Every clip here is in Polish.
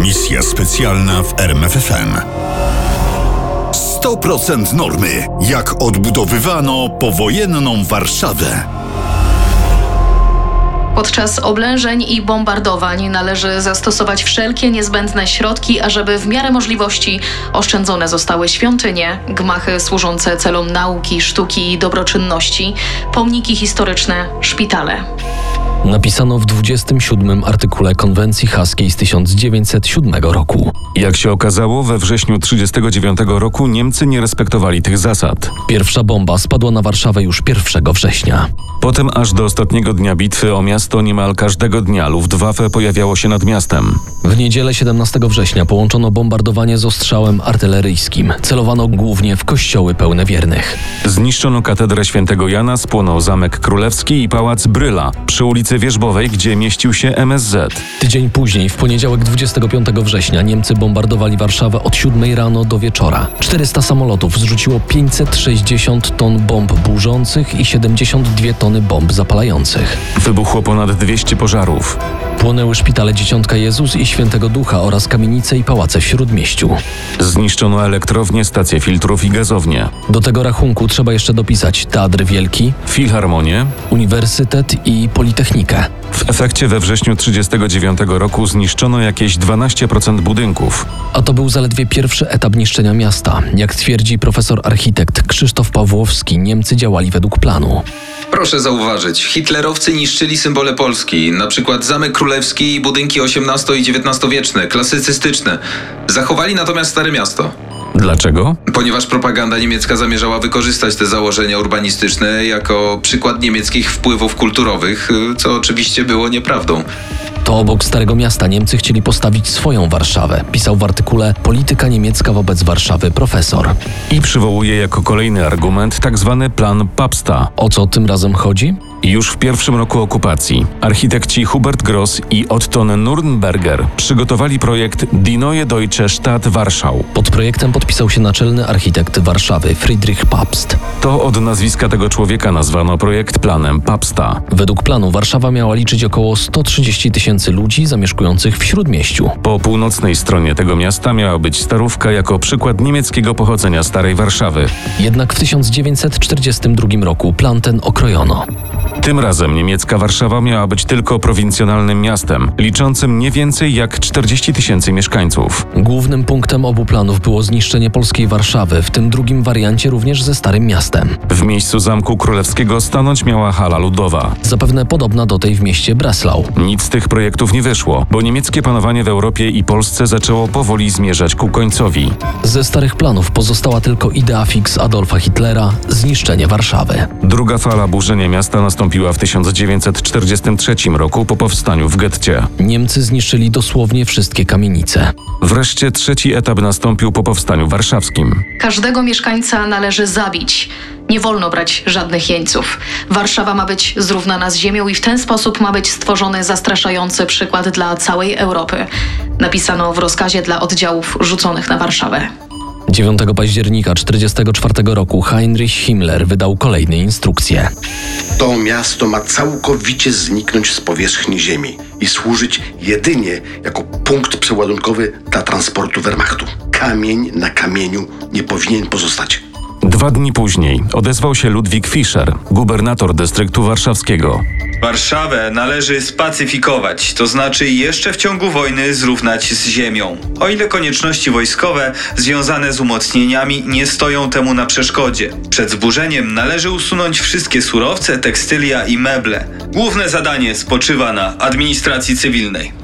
Misja specjalna w RMFFM. 100% normy. Jak odbudowywano powojenną Warszawę. Podczas oblężeń i bombardowań należy zastosować wszelkie niezbędne środki, ażeby w miarę możliwości oszczędzone zostały świątynie, gmachy służące celom nauki, sztuki i dobroczynności, pomniki historyczne, szpitale. Napisano w 27 artykule konwencji haskiej z 1907 roku. Jak się okazało, we wrześniu 1939 roku Niemcy nie respektowali tych zasad. Pierwsza bomba spadła na Warszawę już 1 września. Potem aż do ostatniego dnia bitwy o miasto niemal każdego dnia Luftwaffe pojawiało się nad miastem. W niedzielę 17 września połączono bombardowanie z ostrzałem artyleryjskim. Celowano głównie w kościoły pełne wiernych. Zniszczono katedrę świętego Jana, spłonął Zamek Królewski i Pałac Bryla przy ulicy Wierzbowej, gdzie mieścił się MSZ. Tydzień później, w poniedziałek 25 września, Niemcy bombardowali Warszawę od 7 rano do wieczora. 400 samolotów zrzuciło 560 ton bomb burzących i 72 tony bomb zapalających. Wybuchło ponad 200 pożarów. Płonęły szpitale Dzieciątka Jezus i Świętego Ducha oraz kamienice i pałace w Śródmieściu. Zniszczono elektrownie, stacje filtrów i gazownie. Do tego rachunku trzeba jeszcze dopisać Teatr Wielki, Filharmonię. Uniwersytet i Politechnikę. W efekcie we wrześniu 1939 roku zniszczono jakieś 12% budynków. A to był zaledwie pierwszy etap niszczenia miasta. Jak twierdzi profesor architekt Krzysztof Pawłowski, Niemcy działali według planu. Proszę zauważyć, hitlerowcy niszczyli symbole Polski, na przykład Zamek Królewski i budynki XVIII i XIX-wieczne, klasycystyczne. Zachowali natomiast Stare Miasto. Dlaczego? Ponieważ propaganda niemiecka zamierzała wykorzystać te założenia urbanistyczne jako przykład niemieckich wpływów kulturowych, co oczywiście było nieprawdą. To obok Starego Miasta Niemcy chcieli postawić swoją Warszawę, pisał w artykule Polityka niemiecka wobec Warszawy profesor. I przywołuje jako kolejny argument tak zwany plan Papsta. O co tym razem chodzi? Już w pierwszym roku okupacji architekci Hubert Gross i Otton Nürnberger przygotowali projekt Die Neue Deutsche Stadt Warschau. Pod projektem podpisał się naczelny architekt Warszawy Friedrich Pabst. To od nazwiska tego człowieka nazwano projekt planem Papsta. Według planu Warszawa miała liczyć około 130 tysięcy ludzi zamieszkujących w Śródmieściu. Po północnej stronie tego miasta miała być starówka jako przykład niemieckiego pochodzenia Starej Warszawy. Jednak w 1942 roku plan ten okrojono. Tym razem niemiecka Warszawa miała być tylko prowincjonalnym miastem, liczącym nie więcej jak 40 tysięcy mieszkańców. Głównym punktem obu planów było zniszczenie polskiej Warszawy, w tym drugim wariancie również ze Starym Miastem. W miejscu Zamku Królewskiego stanąć miała hala ludowa. Zapewne podobna do tej w mieście Breslau. Nic z tych projektów nie wyszło, bo niemieckie panowanie w Europie i Polsce zaczęło powoli zmierzać ku końcowi. Ze starych planów pozostała tylko idea fix Adolfa Hitlera zniszczenie Warszawy. Druga fala burzenia miasta nastąpiła w 1943 roku po powstaniu w getcie. Niemcy zniszczyli dosłownie wszystkie kamienice. Wreszcie trzeci etap nastąpił po powstaniu warszawskim. Każdego mieszkańca należy zabić. Nie wolno brać żadnych jeńców. Warszawa ma być zrównana z ziemią i w ten sposób ma być stworzony zastraszający przykład dla całej Europy. Napisano w rozkazie dla oddziałów rzuconych na Warszawę. 9 października 1944 roku Heinrich Himmler wydał kolejne instrukcje. To miasto ma całkowicie zniknąć z powierzchni ziemi i służyć jedynie jako punkt przeładunkowy dla transportu Wehrmachtu. Kamień na kamieniu nie powinien pozostać. Dwa dni później odezwał się Ludwik Fischer, gubernator dystryktu warszawskiego. Warszawę należy spacyfikować, to znaczy jeszcze w ciągu wojny zrównać z ziemią. O ile konieczności wojskowe związane z umocnieniami nie stoją temu na przeszkodzie. Przed zburzeniem należy usunąć wszystkie surowce, tekstylia i meble. Główne zadanie spoczywa na administracji cywilnej.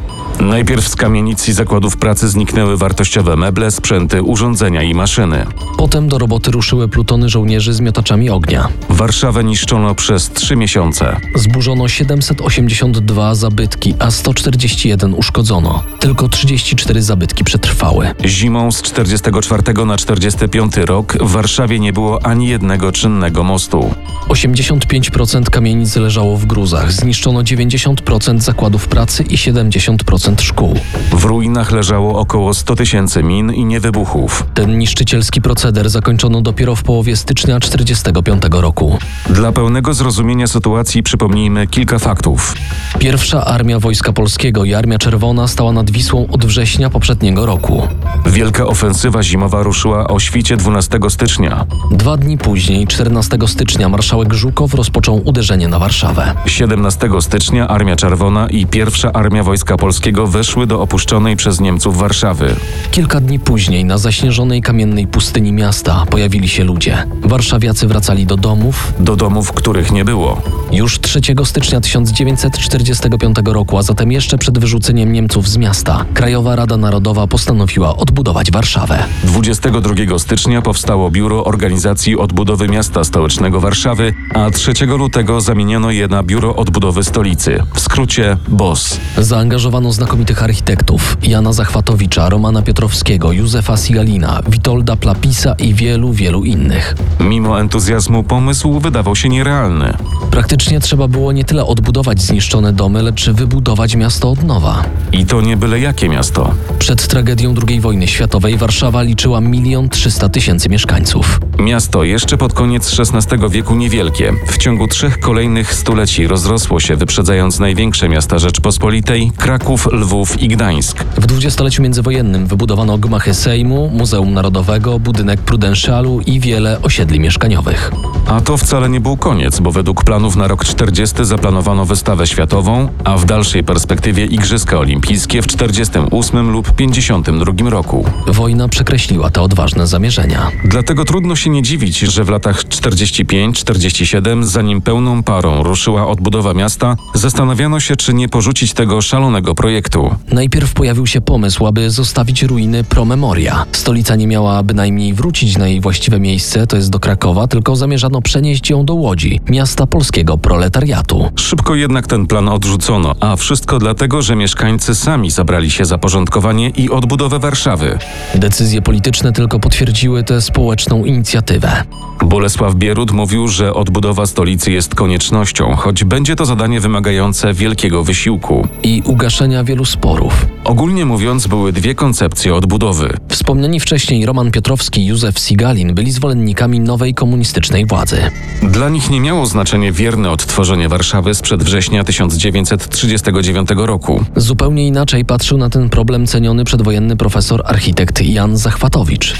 Najpierw z kamienic i zakładów pracy zniknęły wartościowe meble, sprzęty, urządzenia i maszyny. Potem do roboty ruszyły plutony żołnierzy z miotaczami ognia. Warszawę niszczono przez trzy miesiące. Zburzono 782 zabytki, a 141 uszkodzono. Tylko 34 zabytki przetrwały. Zimą z 44 na 45 rok w Warszawie nie było ani jednego czynnego mostu. 85% kamienic leżało w gruzach, zniszczono 90% zakładów pracy i 70% 60% szkół. W ruinach leżało około 100 tysięcy min i niewybuchów. Ten niszczycielski proceder zakończono dopiero w połowie stycznia 1945 roku. Dla pełnego zrozumienia sytuacji przypomnijmy kilka faktów. Pierwsza Armia Wojska Polskiego i Armia Czerwona stała nad Wisłą od września poprzedniego roku. Wielka ofensywa zimowa ruszyła o świcie 12 stycznia. Dwa dni później, 14 stycznia, marszałek Żukow rozpoczął uderzenie na Warszawę. 17 stycznia Armia Czerwona i Pierwsza Armia Wojska Polskiego weszły do opuszczonej przez Niemców Warszawy. Kilka dni później na zaśnieżonej kamiennej pustyni miasta pojawili się ludzie. Warszawiacy wracali do domów. Do domów, których nie było. Już 3 stycznia 1945 roku, a zatem jeszcze przed wyrzuceniem Niemców z miasta, Krajowa Rada Narodowa postanowiła odbudować Warszawę. 22 stycznia powstało Biuro Organizacji Odbudowy Miasta Stołecznego Warszawy, a 3 lutego zamieniono je na Biuro Odbudowy Stolicy, w skrócie BOS. Zaangażowano znakomitych architektów Jana Zachwatowicza, Romana Piotrowskiego, Józefa Sigalina, Witolda Plapisa i wielu, wielu innych. Mimo entuzjazmu pomysł wydawał się nierealny. Praktycznie trzeba było nie tyle odbudować zniszczone domy, lecz wybudować miasto od nowa. I to nie byle jakie miasto. Przed tragedią II wojny światowej Warszawa liczyła milion trzysta tysięcy mieszkańców. Miasto jeszcze pod koniec XVI wieku niewielkie. W ciągu trzech kolejnych stuleci rozrosło się, wyprzedzając największe miasta Rzeczpospolitej Kraków, Lwów i Gdańsk. W dwudziestoleciu międzywojennym wybudowano gmachy Sejmu, Muzeum Narodowego, budynek Prudentialu i wiele osiedli mieszkaniowych. A to wcale nie był koniec, bo według planów na rok 40 zaplanowano wystawę światową, a w dalszej perspektywie Igrzyska Olimpijskie w 48 lub 52 roku. Wojna przekreśliła te odważne zamierzenia. Dlatego trudno się nie dziwić, że w latach 45-47, zanim pełną parą ruszyła odbudowa miasta, zastanawiano się, czy nie porzucić tego szalonego projektu. Najpierw pojawił się pomysł, aby zostawić ruiny Promemoria. Stolica nie miała bynajmniej wrócić na jej właściwe miejsce, to jest do Krakowa, tylko zamierzano przenieść ją do Łodzi, miasta polskiego proletariatu. Szybko jednak ten plan odrzucono, a wszystko dlatego, że mieszkańcy sami zabrali się za porządkowanie i odbudowę Warszawy. Decyzje polityczne tylko potwierdziły tę społeczną inicjatywę. Bolesław Bierut mówił, że odbudowa stolicy jest koniecznością, choć będzie to zadanie wymagające wielkiego wysiłku. i ugaszenia wielu sporów. Ogólnie mówiąc, były dwie koncepcje odbudowy. Wspomniani wcześniej Roman Piotrowski i Józef Sigalin byli zwolennikami nowej komunistycznej władzy. Dla nich nie miało znaczenie wierne odtworzenie Warszawy sprzed września 1939 roku. Zupełnie inaczej patrzył na ten problem ceniony przedwojenny profesor architekt Jan Zachwatowicz.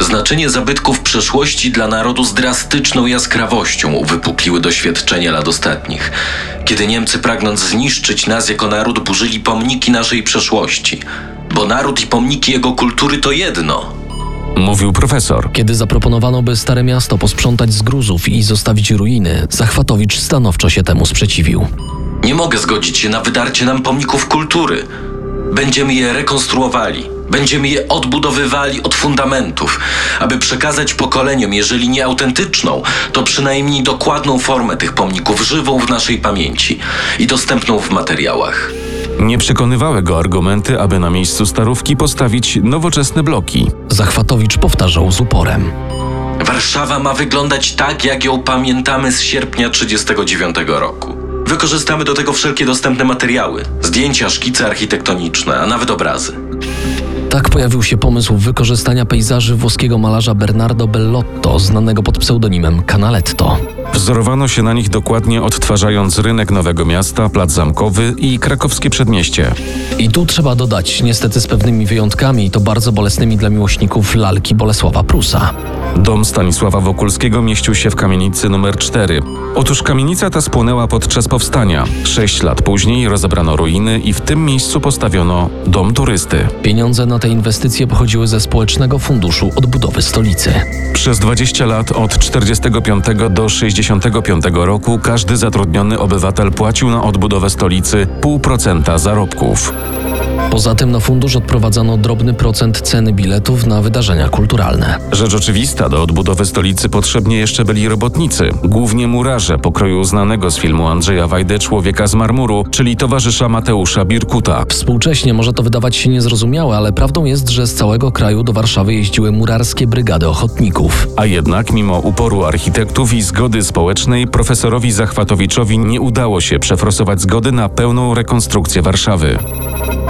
Znaczenie zabytków przeszłości dla narodu z drastyczną jaskrawością uwypukliły doświadczenia lat ostatnich, kiedy Niemcy pragnąc zniszczyć nas jako naród burzyli pomniki naszej przeszłości. Bo naród i pomniki jego kultury to jedno. Mówił profesor. Kiedy zaproponowano, by Stare Miasto posprzątać z gruzów i zostawić ruiny, Zachwatowicz stanowczo się temu sprzeciwił. Nie mogę zgodzić się na wydarcie nam pomników kultury. Będziemy je rekonstruowali. Będziemy je odbudowywali od fundamentów, aby przekazać pokoleniom, jeżeli nie autentyczną, to przynajmniej dokładną formę tych pomników, żywą w naszej pamięci i dostępną w materiałach. Nie przekonywały go argumenty, aby na miejscu starówki postawić nowoczesne bloki. Zachwatowicz powtarzał z uporem. Warszawa ma wyglądać tak, jak ją pamiętamy z sierpnia 1939 roku. Wykorzystamy do tego wszelkie dostępne materiały, zdjęcia, szkice architektoniczne, a nawet obrazy. Tak pojawił się pomysł wykorzystania pejzaży włoskiego malarza Bernardo Bellotto, znanego pod pseudonimem Canaletto. Wzorowano się na nich dokładnie odtwarzając rynek Nowego Miasta, Plac Zamkowy i krakowskie przedmieście. I tu trzeba dodać, niestety z pewnymi wyjątkami, to bardzo bolesnymi dla miłośników lalki Bolesława Prusa. Dom Stanisława Wokulskiego mieścił się w kamienicy numer 4. Otóż kamienica ta spłonęła podczas powstania. Sześć lat później rozebrano ruiny i w tym miejscu postawiono dom turysty. Pieniądze na te inwestycje pochodziły ze Społecznego Funduszu Odbudowy Stolicy. Przez 20 lat od 45 do 65 roku każdy zatrudniony obywatel płacił na odbudowę stolicy 0,5% zarobków. Poza tym na fundusz odprowadzano drobny procent ceny biletów na wydarzenia kulturalne. Rzecz oczywista, do odbudowy stolicy potrzebni jeszcze byli robotnicy, głównie murarze pokroju znanego z filmu Andrzeja Wajdy Człowieka z marmuru, czyli towarzysza Mateusza Birkuta. Współcześnie może to wydawać się niezrozumiałe, ale prawdą jest, że z całego kraju do Warszawy jeździły murarskie brygady ochotników. A jednak, mimo uporu architektów i zgody społecznej, profesorowi Zachwatowiczowi nie udało się przefrosować zgody na pełną rekonstrukcję Warszawy.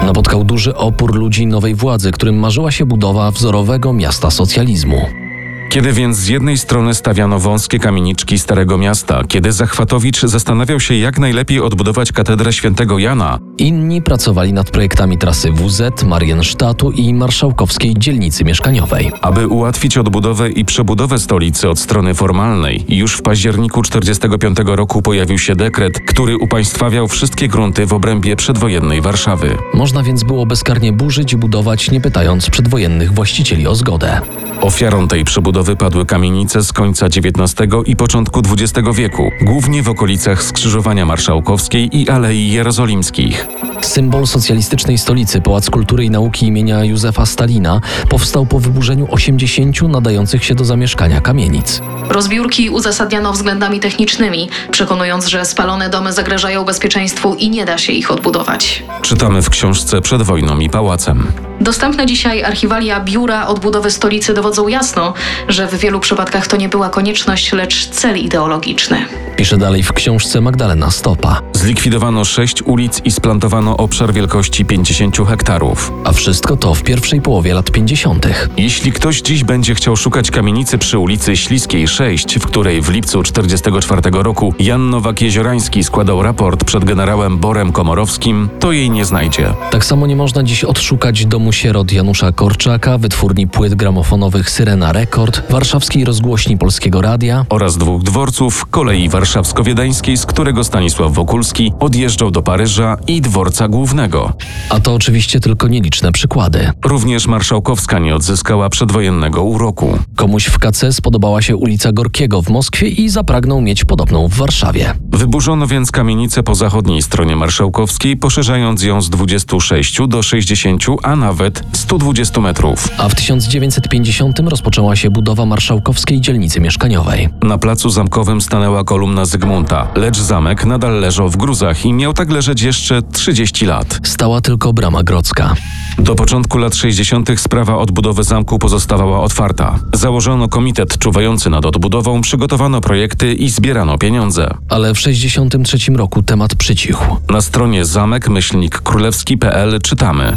Napotkał duży opór ludzi nowej władzy, którym marzyła się budowa wzorowego miasta socjalizmu. Kiedy więc z jednej strony stawiano wąskie kamieniczki Starego Miasta, kiedy Zachwatowicz zastanawiał się, jak najlepiej odbudować katedrę świętego Jana, Inni pracowali nad projektami trasy WZ, Mariensztatu i marszałkowskiej dzielnicy mieszkaniowej. aby ułatwić odbudowę i przebudowę stolicy od strony formalnej, już w październiku 1945 roku pojawił się dekret, który upaństwawiał wszystkie grunty w obrębie przedwojennej Warszawy. Można więc było bezkarnie burzyć i budować, nie pytając przedwojennych właścicieli o zgodę. Ofiarą tej przebudowy padły kamienice z końca XIX i początku XX wieku, głównie w okolicach skrzyżowania Marszałkowskiej i Alei Jerozolimskich. Symbol socjalistycznej stolicy, Pałac Kultury i Nauki imienia Józefa Stalina, powstał po wyburzeniu 80 nadających się do zamieszkania kamienic. Rozbiórki uzasadniano względami technicznymi, przekonując, że spalone domy zagrażają bezpieczeństwu i nie da się ich odbudować. Czytamy w książce Przed wojną i pałacem. Dostępne dzisiaj archiwalia Biura Odbudowy Stolicy dowodzą jasno, że w wielu przypadkach to nie była konieczność, lecz cel ideologiczny. Pisze dalej w książce Magdalena Stopa. Zlikwidowano sześć ulic i splantowano obszar wielkości 50 hektarów. A wszystko to w pierwszej połowie lat 50. Jeśli ktoś dziś będzie chciał szukać kamienicy przy ulicy Śliskiej 6, w której w lipcu 1944 roku Jan Nowak-Jeziorański składał raport przed generałem Borem Komorowskim, to jej nie znajdzie. Tak samo nie można dziś odszukać domu sierot Janusza Korczaka, wytwórni płyt gramofonowych Syrena Rekord, warszawskiej rozgłośni Polskiego Radia, Oraz dwóch dworców, kolei warszawsko-wiedeńskiej, z którego Stanisław Wokulski odjeżdżał do Paryża i dworca głównego. a to oczywiście tylko nieliczne przykłady. Również Marszałkowska nie odzyskała przedwojennego uroku. Komuś w KC spodobała się ulica Gorkiego w Moskwie i zapragnął mieć podobną w Warszawie. Wyburzono więc kamienicę po zachodniej stronie Marszałkowskiej, poszerzając ją z 26 do 60, a nawet 120 metrów. A w 1950 rozpoczęła się budowa marszałkowskiej dzielnicy mieszkaniowej. Na placu zamkowym stanęła kolumna Zygmunta, lecz zamek nadal leżał w gruzach i miał tak leżeć jeszcze 30 lat. Stała tylko brama grodzka. Do początku lat 60. sprawa odbudowy zamku pozostawała otwarta. Założono komitet czuwający nad odbudową, przygotowano projekty i zbierano pieniądze. Ale w 1963 roku temat przycichł. Na stronie zamek-królewski.pl czytamy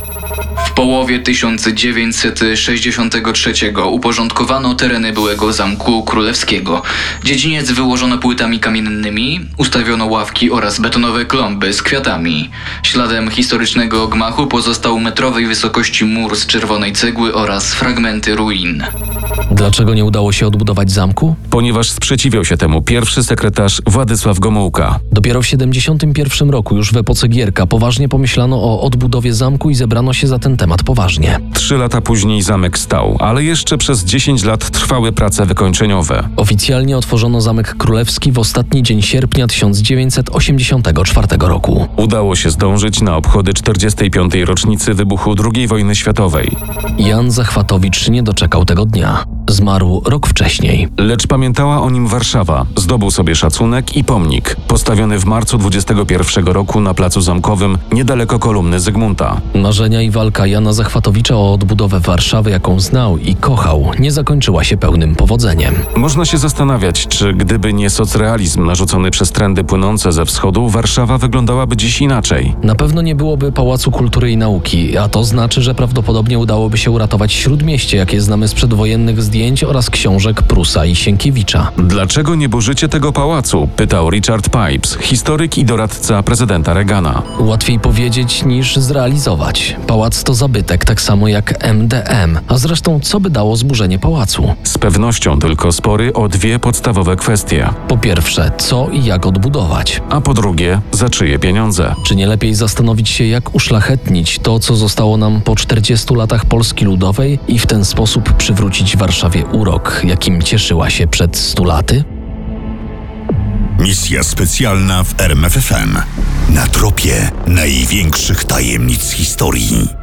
połowie 1963 uporządkowano tereny byłego Zamku Królewskiego. Dziedziniec wyłożono płytami kamiennymi, ustawiono ławki oraz betonowe klomby z kwiatami. Śladem historycznego gmachu pozostał metrowej wysokości mur z czerwonej cegły oraz fragmenty ruin. Dlaczego nie udało się odbudować zamku? ponieważ sprzeciwiał się temu pierwszy sekretarz Władysław Gomułka. Dopiero w 1971 roku, już w epoce Gierka, poważnie pomyślano o odbudowie zamku i zebrano się za ten temat poważnie. Trzy lata później zamek stał, ale jeszcze przez 10 lat trwały prace wykończeniowe. Oficjalnie otworzono Zamek Królewski w ostatni dzień sierpnia 1984 roku. Udało się zdążyć na obchody 45. rocznicy wybuchu II wojny światowej. Jan Zachwatowicz nie doczekał tego dnia. Zmarł rok wcześniej. Lecz pamiętała o nim Warszawa. Zdobył sobie szacunek i pomnik, postawiony w marcu 21 roku na placu zamkowym, niedaleko kolumny Zygmunta. Marzenia i walka Jana Zachwatowicza o odbudowę Warszawy, jaką znał i kochał, nie zakończyła się pełnym powodzeniem. Można się zastanawiać, czy gdyby nie socrealizm narzucony przez trendy płynące ze wschodu, Warszawa wyglądałaby dziś inaczej. Na pewno nie byłoby Pałacu Kultury i Nauki, a to znaczy, że prawdopodobnie udałoby się uratować śródmieście, jakie znamy z przedwojennych zdjęć oraz książek Prusa i Sienkiewicza. Dlaczego nie burzycie tego pałacu? pytał Richard Pipes, historyk i doradca prezydenta Reagana. Łatwiej powiedzieć niż zrealizować. Pałac to zabytek, tak samo jak MDM. A zresztą, co by dało zburzenie pałacu? Z pewnością tylko spory o dwie podstawowe kwestie. Po pierwsze, co i jak odbudować? A po drugie, za czyje pieniądze? Czy nie lepiej zastanowić się, jak uszlachetnić to, co zostało nam po 40 latach Polski Ludowej i w ten sposób przywrócić Warszawie urok, jakim cieszyła się przed 100 laty? Misja specjalna w RMFFM. Na tropie największych tajemnic historii.